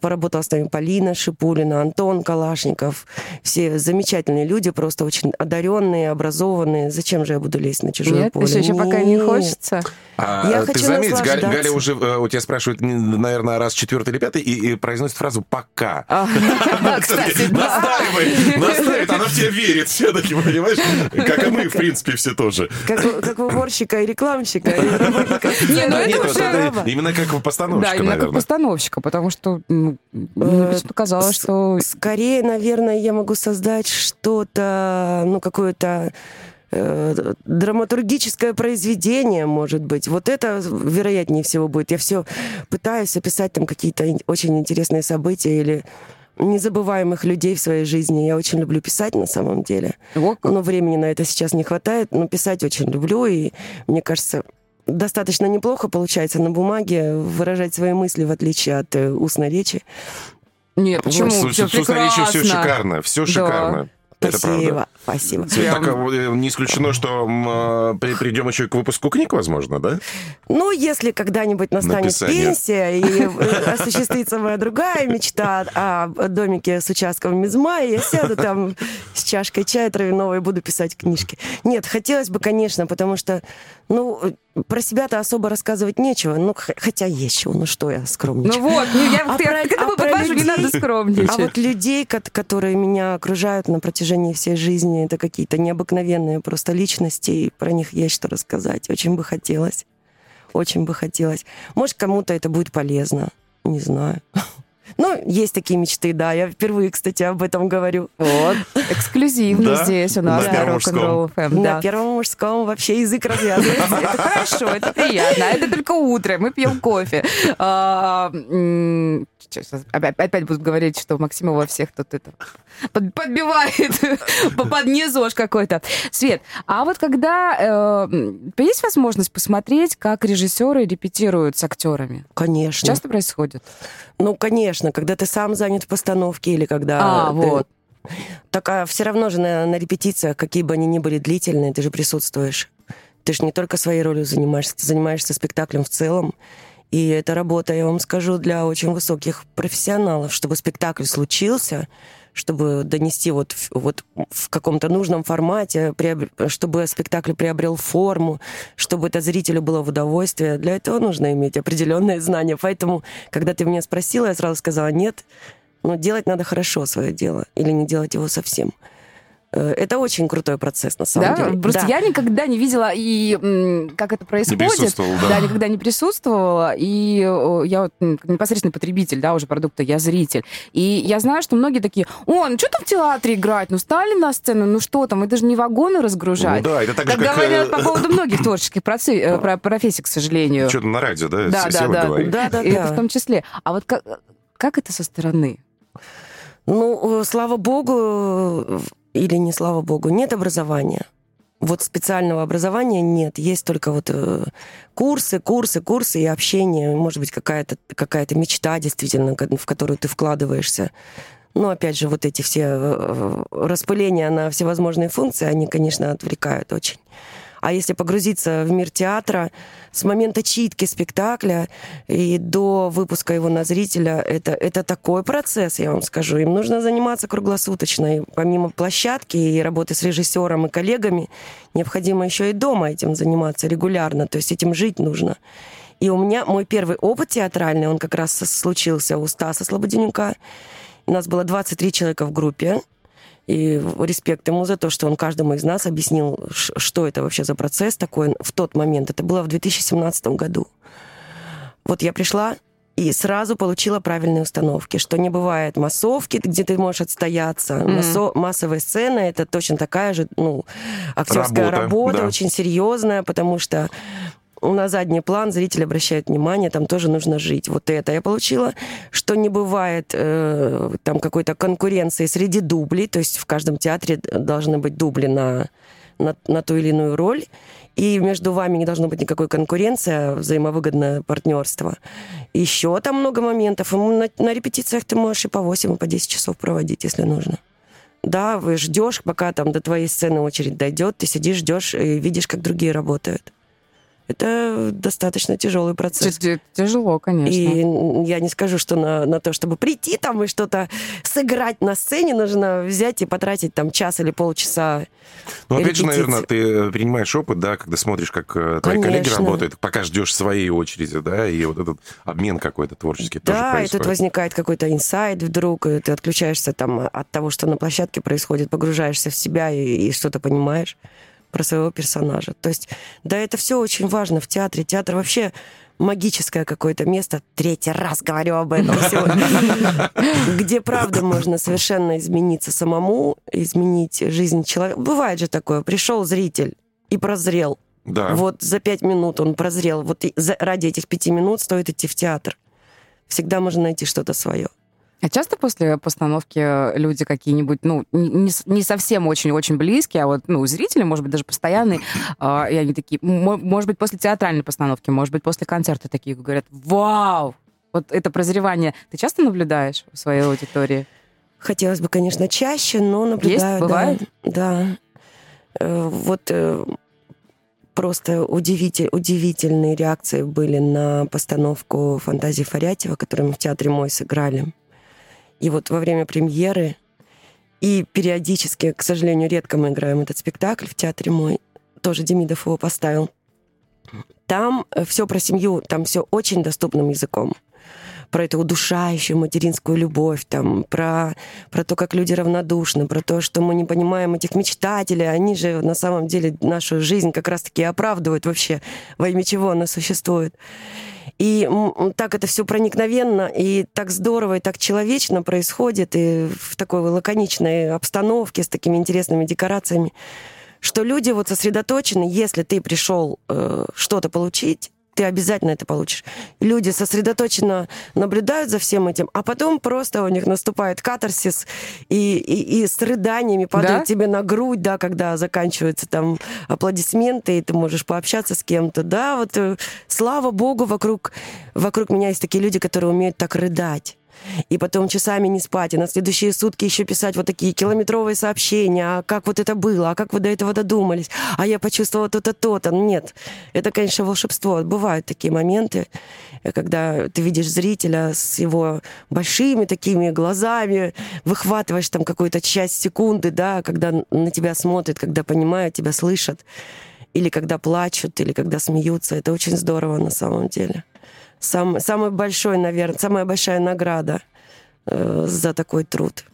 поработала с нами Полина Шипулина, Антон Калашников. Все замечательные люди, просто очень одаренные, образованные. Зачем же я буду лезть на чужое нет? поле? Еще, еще пока не хочется? А, Я ты хочу заметь, Галя. Галя уже э, у тебя спрашивает, наверное, раз четвертый или пятый, и, и произносит фразу «пока». А, кстати. Настаивает, настаивает, она в тебя верит все-таки, понимаешь? Как и мы, в принципе, все тоже. Как, уборщика и рекламщика, и работника. Не, ну это Нет, уже- именно как у Да, постановщика, именно как наверное. постановщика, потому что мне Э, показалось, что... Скорее, наверное, я могу создать что-то, ну, какое-то э, драматургическое произведение, может быть. Вот это, вероятнее всего, будет. Я все пытаюсь описать там какие-то очень интересные события или незабываемых людей в своей жизни. Я очень люблю писать на самом деле. О. Но времени на это сейчас не хватает, но писать очень люблю, и мне кажется, достаточно неплохо получается на бумаге выражать свои мысли, в отличие от э, устной речи. Нет, почему? С- Все с- речью все прекрасно. шикарно, все шикарно. Спасибо, спасибо. Свет, так, а, э, не исключено, что э, при- придем еще и к выпуску книг, возможно, да? Ну, если когда-нибудь настанет Написание. пенсия и э, осуществится моя другая мечта о домике с участком Мизмая, я сяду там с чашкой чая травяного и буду писать книжки. Нет, хотелось бы, конечно, потому что, ну, про себя-то особо рассказывать нечего, ну, хотя есть чего, ну что я скромничаю. Ну вот, ну, я А я про- к этому а подвожу, не людей- надо скромничать. А вот людей, ко- которые меня окружают на протяжении всей жизни, это какие-то необыкновенные просто личности, и про них есть что рассказать. Очень бы хотелось. Очень бы хотелось. Может, кому-то это будет полезно. Не знаю. Ну, есть такие мечты, да. Я впервые, кстати, об этом говорю. Вот, эксклюзивно Да? здесь у нас На на Рок-н-Ролл. На Да. первом мужском вообще язык развязывается. Это хорошо, это приятно. А это только утро, мы пьем кофе. Сейчас опять, будут говорить, что Максимова всех тут это под- подбивает по под низож какой-то. Свет, а вот когда э, есть возможность посмотреть, как режиссеры репетируют с актерами? Конечно. Часто происходит? Ну, конечно, когда ты сам занят в постановке или когда... А, ты- вот. Так а все равно же на, на репетициях, какие бы они ни были длительные, ты же присутствуешь. Ты же не только своей ролью занимаешься, ты занимаешься спектаклем в целом. И это работа, я вам скажу, для очень высоких профессионалов, чтобы спектакль случился, чтобы донести вот, вот в каком-то нужном формате, чтобы спектакль приобрел форму, чтобы это зрителю было в удовольствие. Для этого нужно иметь определенные знания. Поэтому, когда ты меня спросила, я сразу сказала нет. Но делать надо хорошо свое дело или не делать его совсем. Э, Это очень крутой процесс, на самом Да? деле. Просто Да. я никогда не видела, и как это происходит. присутствовал, да. никогда не присутствовала. И я вот непосредственно потребитель, да, уже продукта, я зритель. И я знаю, что многие такие, о, ну что там в театре играть? Ну стали на сцену, ну что там, это же не вагоны разгружать. Ну да, это так же, Как говорят э, по поводу многих творческих э, про- профессий, к сожалению. Что-то на радио, да? Да, да, да. говорит. Да, да, это да. в том числе. А вот как, как это со стороны? Ну, слава богу, или не слава богу, нет образования. Вот специального образования нет. Есть только вот э, курсы, курсы, курсы и общение. Может быть, какая-то какая мечта действительно, в которую ты вкладываешься. Но, опять же, вот эти все э, распыления на всевозможные функции, они, конечно, отвлекают очень. А если погрузиться в мир театра, с момента читки спектакля и до выпуска его на зрителя, это, это такой процесс, я вам скажу. Им нужно заниматься круглосуточно. И помимо площадки и работы с режиссером и коллегами, необходимо еще и дома этим заниматься регулярно. То есть этим жить нужно. И у меня мой первый опыт театральный, он как раз случился у Стаса Слободенюка. У нас было 23 человека в группе. И респект ему за то, что он каждому из нас объяснил, что это вообще за процесс такой в тот момент. Это было в 2017 году. Вот я пришла и сразу получила правильные установки, что не бывает массовки, где ты можешь отстояться. Мгм. Массо- массовая сцена — это точно такая же ну, актерская Работа, работа, да. очень серьезная, потому что на задний план зритель обращает внимание, там тоже нужно жить. Вот это я получила, что не бывает э, там какой-то конкуренции среди дублей, то есть в каждом театре должны быть дубли на, на, на ту или иную роль, и между вами не должно быть никакой конкуренции, а взаимовыгодное партнерство. Еще там много моментов. На, на репетициях ты можешь и по 8, и по 10 часов проводить, если нужно. Да, вы ждешь, пока там до твоей сцены очередь дойдет, ты сидишь, ждешь и видишь, как другие работают. Это достаточно тяжелый процесс. Тяжело, конечно. И я не скажу, что на, на то, чтобы прийти там и что-то сыграть на сцене, нужно взять и потратить там час или полчаса. Ну, опять же, репетиции. наверное, ты принимаешь опыт, да, когда смотришь, как э, твои Конечно. коллеги работают, пока ждешь своей очереди, да, и вот этот обмен какой-то творческий тоже Да, и тут возникает какой-то инсайт вдруг, и ты отключаешься там от того, что на площадке происходит, погружаешься в себя и, и что-то понимаешь про своего персонажа. То есть, да, это все очень важно в театре. Театр вообще магическое какое-то место. Третий раз говорю об этом сегодня. Где, правда, можно совершенно измениться самому, изменить жизнь человека. Бывает же такое. Пришел зритель и прозрел. Да. Вот за пять минут он прозрел. Вот ради этих пяти минут стоит идти в театр. Всегда можно найти что-то свое. А часто после постановки люди какие-нибудь, ну, не, не совсем очень-очень близкие, а вот, ну, зрители, может быть, даже постоянные, э, и они такие, может быть, после театральной постановки, может быть, после концерта такие говорят, вау, вот это прозревание ты часто наблюдаешь в своей аудитории? Хотелось бы, конечно, чаще, но наблюдаю. Есть? Бывает? Да. да. Э, вот э, просто удивитель, удивительные реакции были на постановку «Фантазии Фарятьева», которую мы в Театре Мой сыграли. И вот во время премьеры и периодически, к сожалению, редко мы играем этот спектакль в Театре Мой, тоже Демидов его поставил. Там э, все про семью, там все очень доступным языком про эту удушающую материнскую любовь, там, про, про то, как люди равнодушны, про то, что мы не понимаем этих мечтателей. Они же на самом деле нашу жизнь как раз-таки оправдывают вообще, во имя чего она существует. И так это все проникновенно, и так здорово, и так человечно происходит, и в такой лаконичной обстановке, с такими интересными декорациями, что люди вот сосредоточены, если ты пришел э, что-то получить, ты обязательно это получишь. Люди сосредоточенно наблюдают за всем этим, а потом просто у них наступает катарсис и, и, и с рыданиями падают да? тебе на грудь, да, когда заканчиваются там аплодисменты, и ты можешь пообщаться с кем-то. Да, вот э, слава богу, вокруг, вокруг меня есть такие люди, которые умеют так рыдать и потом часами не спать, и на следующие сутки еще писать вот такие километровые сообщения, а как вот это было, а как вы до этого додумались, а я почувствовала то-то, то-то. Нет, это, конечно, волшебство. Бывают такие моменты, когда ты видишь зрителя с его большими такими глазами, выхватываешь там какую-то часть секунды, да, когда на тебя смотрят, когда понимают, тебя слышат, или когда плачут, или когда смеются. Это очень здорово на самом деле сам, самый большой, наверное, самая большая награда э, за такой труд.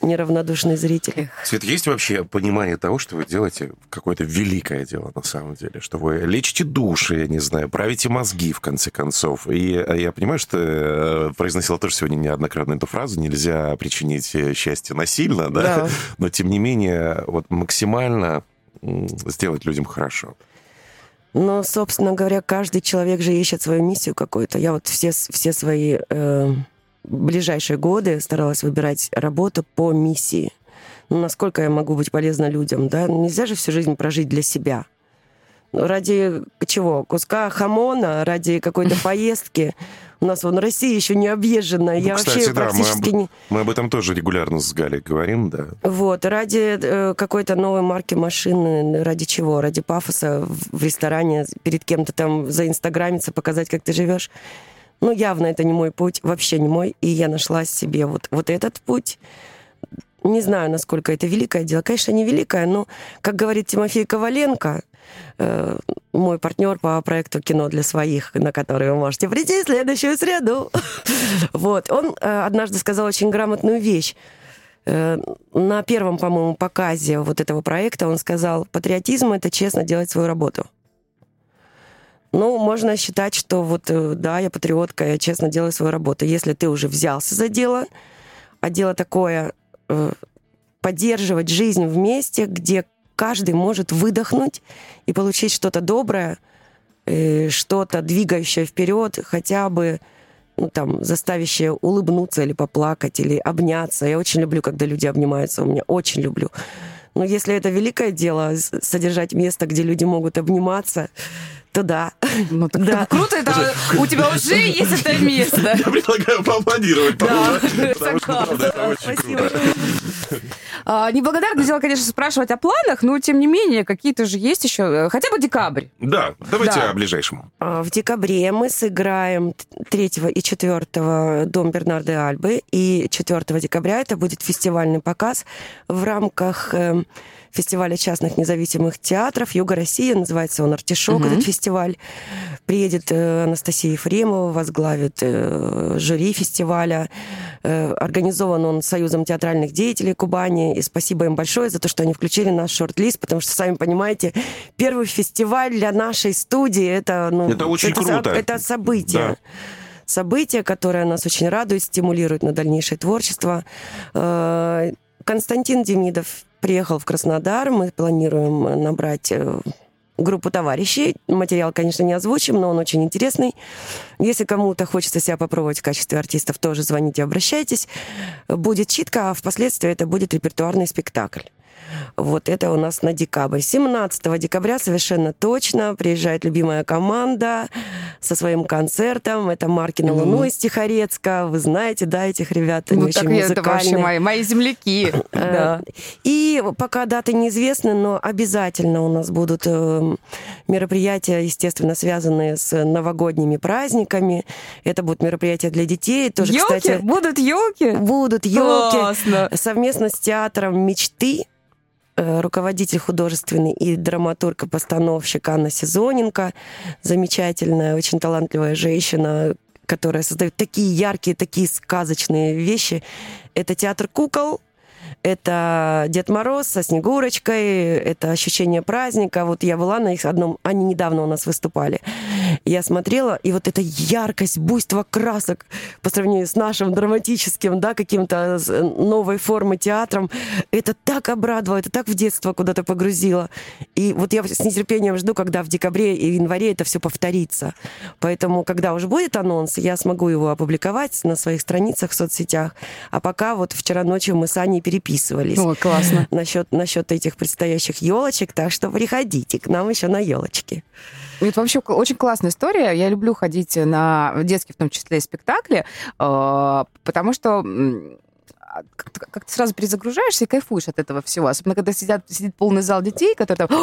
Неравнодушный зритель. Свет, есть вообще понимание того, что вы делаете какое-то великое дело на самом деле? Что вы лечите души, я не знаю, правите мозги, в конце концов. И э, я понимаю, что э, произносила тоже сегодня неоднократно эту фразу, нельзя причинить э, счастье насильно, да? да. Но, тем не менее, вот максимально сделать людям хорошо. Но, собственно говоря, каждый человек же ищет свою миссию какую-то. Я вот все, все свои э, ближайшие годы старалась выбирать работу по миссии. Ну, насколько я могу быть полезна людям, да? Нельзя же всю жизнь прожить для себя. Ну, ради чего? Куска хамона, ради какой-то поездки. У нас вон Россия еще не объезжена. Ну, Я кстати, вообще да, практически мы об, не... мы об этом тоже регулярно с Галей говорим, да. Вот, ради э, какой-то новой марки машины, ради чего? Ради пафоса в, ресторане, перед кем-то там заинстаграмиться, показать, как ты живешь. Ну, явно это не мой путь, вообще не мой. И я нашла себе вот, вот этот путь. Не знаю, насколько это великое дело. Конечно, не великое, но, как говорит Тимофей Коваленко, Э, мой партнер по проекту «Кино для своих», на который вы можете прийти в следующую среду. Вот. Он э, однажды сказал очень грамотную вещь. Э, на первом, по-моему, показе вот этого проекта он сказал, патриотизм — это честно делать свою работу. Ну, можно считать, что вот, да, я патриотка, я честно делаю свою работу. Если ты уже взялся за дело, а дело такое поддерживать жизнь в месте, где каждый может выдохнуть и получить что-то доброе, э, что-то двигающее вперед, хотя бы ну, там, заставящее улыбнуться или поплакать, или обняться. Я очень люблю, когда люди обнимаются у меня, очень люблю. Но если это великое дело, содержать место, где люди могут обниматься, то да. Ну, так да. круто, это у тебя уже есть это место. Я предлагаю поаплодировать, да, потому что, правда, это очень круто. А, неблагодарное дело, конечно, спрашивать о планах, но, тем не менее, какие-то же есть еще, э, хотя бы декабрь. Да, давайте да. о ближайшем. А, в декабре мы сыграем 3 и 4 Дом Бернарды Альбы, и 4 декабря это будет фестивальный показ в рамках эм, фестиваля частных независимых театров «Юга России». Называется он «Артишок», угу. этот фестиваль. Приедет э, Анастасия Ефремова, возглавит э, жюри фестиваля. Э, организован он Союзом театральных деятелей Кубани. И спасибо им большое за то, что они включили наш шорт-лист, потому что, сами понимаете, первый фестиваль для нашей студии — это... Ну, это очень это, круто. Это событие. Да событие, которое нас очень радует, стимулирует на дальнейшее творчество. Константин Демидов приехал в Краснодар. Мы планируем набрать э, группу товарищей. Материал, конечно, не озвучим, но он очень интересный. Если кому-то хочется себя попробовать в качестве артистов, тоже звоните, обращайтесь. Будет читка, а впоследствии это будет репертуарный спектакль. Вот это у нас на декабрь. 17 декабря совершенно точно приезжает любимая команда со своим концертом. Это Маркина mm Луну из Тихорецка. Вы знаете, да, этих ребят? Они Ну, очень я- это вообще музыкальные. мои, мои земляки. Да. Э, И пока даты неизвестны, но обязательно у нас будут э, мероприятия, естественно, связанные с новогодними праздниками. Это будут мероприятия для детей. Тоже, кстати, Будут елки? будут елки совместно с театром мечты. Э, Руководитель художественный и драматург и постановщик Анна Сезоненко. Замечательная, очень талантливая женщина, которая создает такие яркие, такие сказочные вещи. Это театр кукол, это Дед Мороз со Снегурочкой, это ощущение праздника. Вот я была на их одном, они недавно у нас выступали. Я смотрела, и вот эта яркость, буйство красок по сравнению с нашим драматическим, да, каким-то с- новой формы театром, это так обрадовало, это так в детство куда-то погрузило. И вот я с нетерпением жду, когда в декабре и январе это все повторится. Поэтому, когда уже будет анонс, я смогу его опубликовать на своих страницах в соцсетях. А пока вот вчера ночью мы с Аней переписывались Ой, классно. насчет, насчет этих предстоящих елочек, так что приходите к нам еще на елочки. Это вообще очень классная история. Я люблю ходить на детские, в том числе, спектакли, э, потому что а, как ты, как ты сразу перезагружаешься и кайфуешь от этого всего. Особенно, когда сидят, сидит полный зал детей, которые там...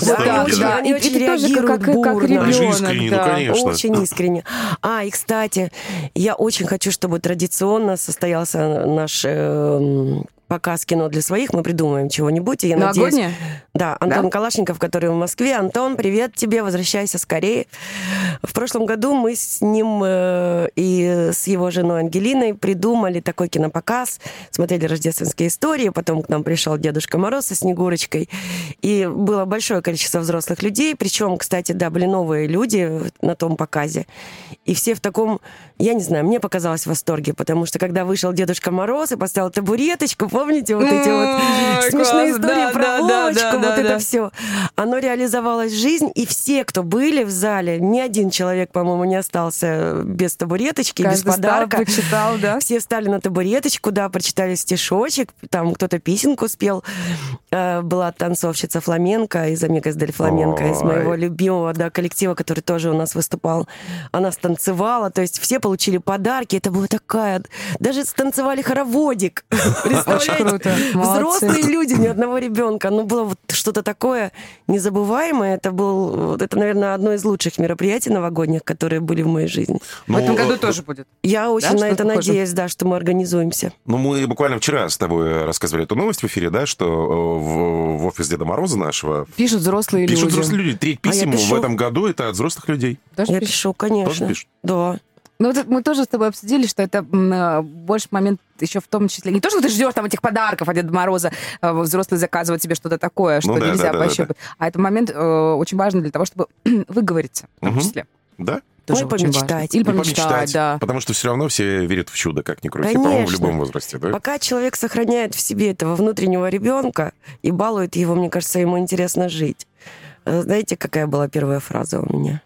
Да, Они и- и очень ты тоже как- реагируют как- как бурно. ребенок, искренние, ну, конечно. Очень искренне. А, и, кстати, я очень хочу, чтобы традиционно состоялся наш эм, показ кино для своих. Мы придумаем чего-нибудь. И я надеюсь... Новогоднее? Да, Антон Да? Калашников, который в Москве. Антон, привет тебе, возвращайся скорее. В прошлом году мы с ним э, и с его женой Ангелиной придумали такой кинопоказ, смотрели рождественские истории, потом к нам пришел Дедушка Мороз со Снегурочкой, и было большое количество взрослых людей, причем, кстати, да, были новые люди на том показе, и все в таком, я не знаю, мне показалось в восторге, потому что когда вышел Дедушка Мороз и поставил табуреточку, помните вот эти вот смешные истории про Вовочку, вот это все. Оно реализовалось в жизнь, и все, кто были в зале, ни один человек, по-моему, не остался без табуреточки, без подарка. почитал, да? Все встали на табуреточку, да, прочитали стишочек, там кто-то песенку спел. Э, Была танцовщица фламенко из Амигас Дель Фламенко, из моего любимого да, коллектива, который тоже у нас выступал. Она станцевала, то есть все получили подарки. Это была такая... Даже станцевали хороводик. Представляете? Круто. Молодцы. Взрослые люди, ни одного ребенка. Ну, было вот что-то такое незабываемое. Это был, вот это, наверное, одно из лучших мероприятий новогодних, которые были в моей жизни. В этом Ну, году тоже будет. Я очень на что-то это похожее? надеюсь, да, что мы организуемся. Ну, мы буквально вчера с тобой рассказывали эту новость в эфире, да, что э, в, в офис Деда Мороза нашего Пишут взрослые пишут люди. взрослые люди. Треть А я писем в пишу. этом году это от взрослых людей. Тоже Я пишут? пишу, конечно. Тоже пишут? Да. Ну, вот это мы тоже с тобой обсудили, что это э, больше момент еще в том числе... Не то, что ты ждешь там этих подарков от Деда Мороза, э, взрослые заказывают тебе что-то такое, что Ну да, нельзя да, да, да, пощупать. А это момент э, очень важный для того, чтобы выговориться, в том Мгм. числе. Да? Тоже Ой, очень важно. помечтать. Или И помечтать, да. Потому что все равно все верят в чудо, как ни крути, по-моему, в любом возрасте, да? Пока человек сохраняет в себе этого внутреннего ребенка и балует его, мне кажется, ему интересно жить. Э, Знаете, какая была первая фраза у меня?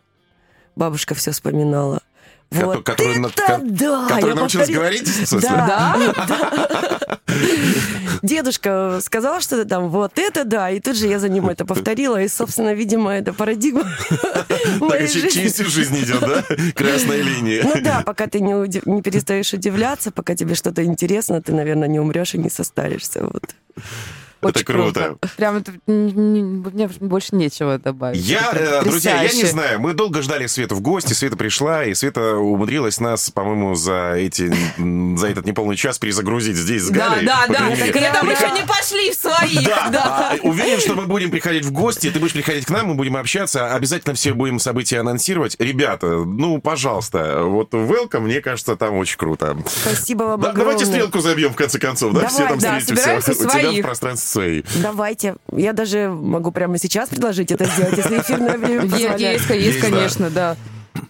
Бабушка все вспоминала. Вот который на- да! который я научился повторила. говорить, в смысле? Да, да. Дедушка сказал что-то там, вот это да, и тут же я за ним это повторила, и, собственно, видимо, это парадигма Так через всю жизнь идет, да? Красная линия. Ну да, пока ты не перестаешь удивляться, пока тебе что-то интересно, ты, наверное, не умрешь и не состаришься. Вот. Это круто. Прям это, мне больше нечего добавить. Я, Это э, друзья, я не знаю, мы долго ждали Свету в гости, Света пришла, и Света умудрилась нас, по-моему, за, эти, за этот неполный час перезагрузить здесь с Да, Галей. да, да. мере. Когда мы еще не пошли в своих. Да, а, уверен, что мы будем приходить в гости, ты будешь приходить к нам, мы будем общаться, обязательно все будем события анонсировать. Ребята, ну, пожалуйста, вот welcome, мне кажется, там очень круто. Спасибо вам Да, давайте огромное. стрелку забьем в конце концов, да? Все там да, встретимся. У тебя в пространстве своей. Давайте. Я даже могу прямо сейчас предложить это сделать, если эфирное время Есть, позволяет. есть, есть, конечно, да.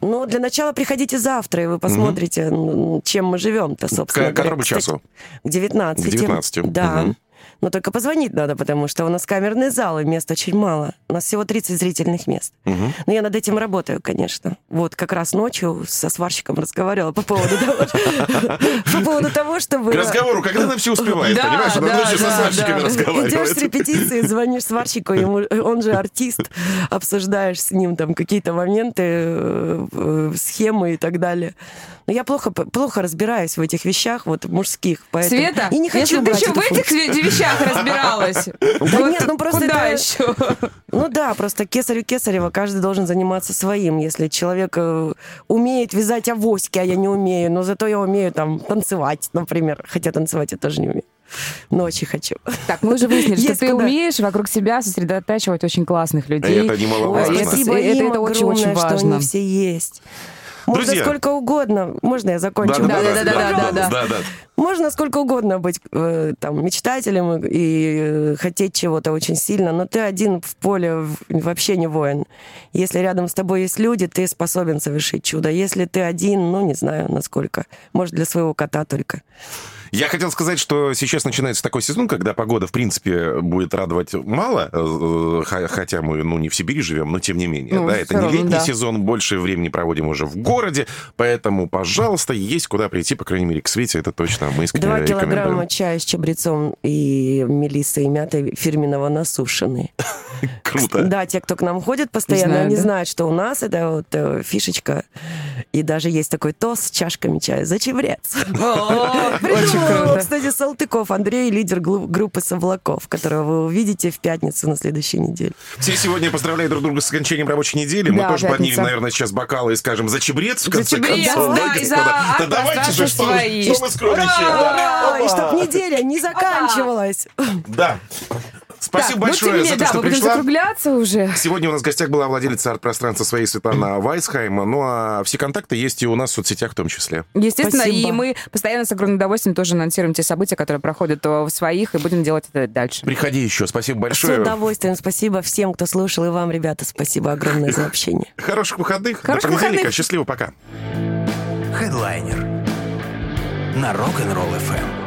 Ну, для начала приходите завтра, и вы посмотрите, м, чем мы живем-то, собственно. К которому. Кстати, часу? К 19. К 19, Да. мгм. Но только позвонить надо, потому что у нас камерный зал, и мест очень мало. У нас всего 30 зрительных мест. Но я над этим работаю, конечно. Вот как раз ночью со сварщиком разговаривала по поводу того, по поводу того, чтобы... К разговору, когда она все успевает, понимаешь? Она ночью со сварщиками разговаривает. Идешь с репетиции, звонишь сварщику, ему, он же артист, обсуждаешь с ним там какие-то моменты, э, э, схемы и так далее. Но я плохо, плохо разбираюсь в этих вещах, вот мужских, поэтому... Света, и не хочу если ты еще в этих функцию. вещах разбиралась, Да нет, ну просто куда это- еще? Ну да, просто кесарю кесарева, каждый должен заниматься своим. Если человек э, умеет вязать авоськи, а я не умею, но зато я умею там танцевать, например. Хотя танцевать я тоже не умею. Но очень хочу. Так, мы уже выяснили, что ты куда. умеешь вокруг себя сосредотачивать очень классных людей. Это немаловажно. Спасибо это- им это очень-очень огромное, что важно. они все есть. Можно Друзья. сколько угодно. Можно я закончу? да, да, да, да, да. да, да. Можно сколько угодно быть э, там мечтателем и, и, э, хотеть чего-то очень сильно, но ты один в поле в- вообще не воин. Если рядом с тобой есть люди, ты способен совершить чудо. Если ты один, ну не знаю насколько. Может для своего кота только. Я хотел сказать, что сейчас начинается такой сезон, когда погода, в принципе, будет радовать мало, э, х- хотя мы, ну, не в Сибири живем, но тем не менее. Ну, да, это не летний да. сезон, больше времени проводим уже в городе, поэтому, пожалуйста, есть куда прийти, по крайней мере, к Свете, это точно мы искренне Два килограмма чая с чабрецом и мелиссой и мятой фирменного насушенные. Круто. Да, те, кто к нам ходит постоянно, они знают, что у нас это вот э, фишечка. И даже есть такой тост с чашками чая за чебрец. О, Очень Придумал его, круто. кстати, Салтыков Андрей, лидер группы Совлаков, которого вы увидите в пятницу на следующей неделе. Все сегодня поздравляют друг друга с окончанием рабочей недели. Мы Да, тоже поднимем, наверное, сейчас бокалы и скажем за чебрец, в За конце чебрец, концов. да, и за господа. Да давайте же, что, свои. что мы скромничаем. да? Ура! И чтоб неделя не заканчивалась. Да. Спасибо Так, ну, большое тем не за менее, то, да, что мы будем пришла. закругляться уже. Сегодня у нас в гостях была владелица арт-пространства своей Светлана Вайсхайма. Ну, а все контакты есть и у нас в соцсетях в том числе. Естественно, Спасибо. и мы постоянно с огромным удовольствием тоже анонсируем те события, которые проходят э, в своих, и будем делать это дальше. Приходи еще. Спасибо С большое. удовольствием. Спасибо всем, кто слушал, и вам, ребята, спасибо огромное за общение. Хороших выходных. Хороших До понедельника. выходных. Счастливо, пока. Хедлайнер на Rock'n'Roll FM.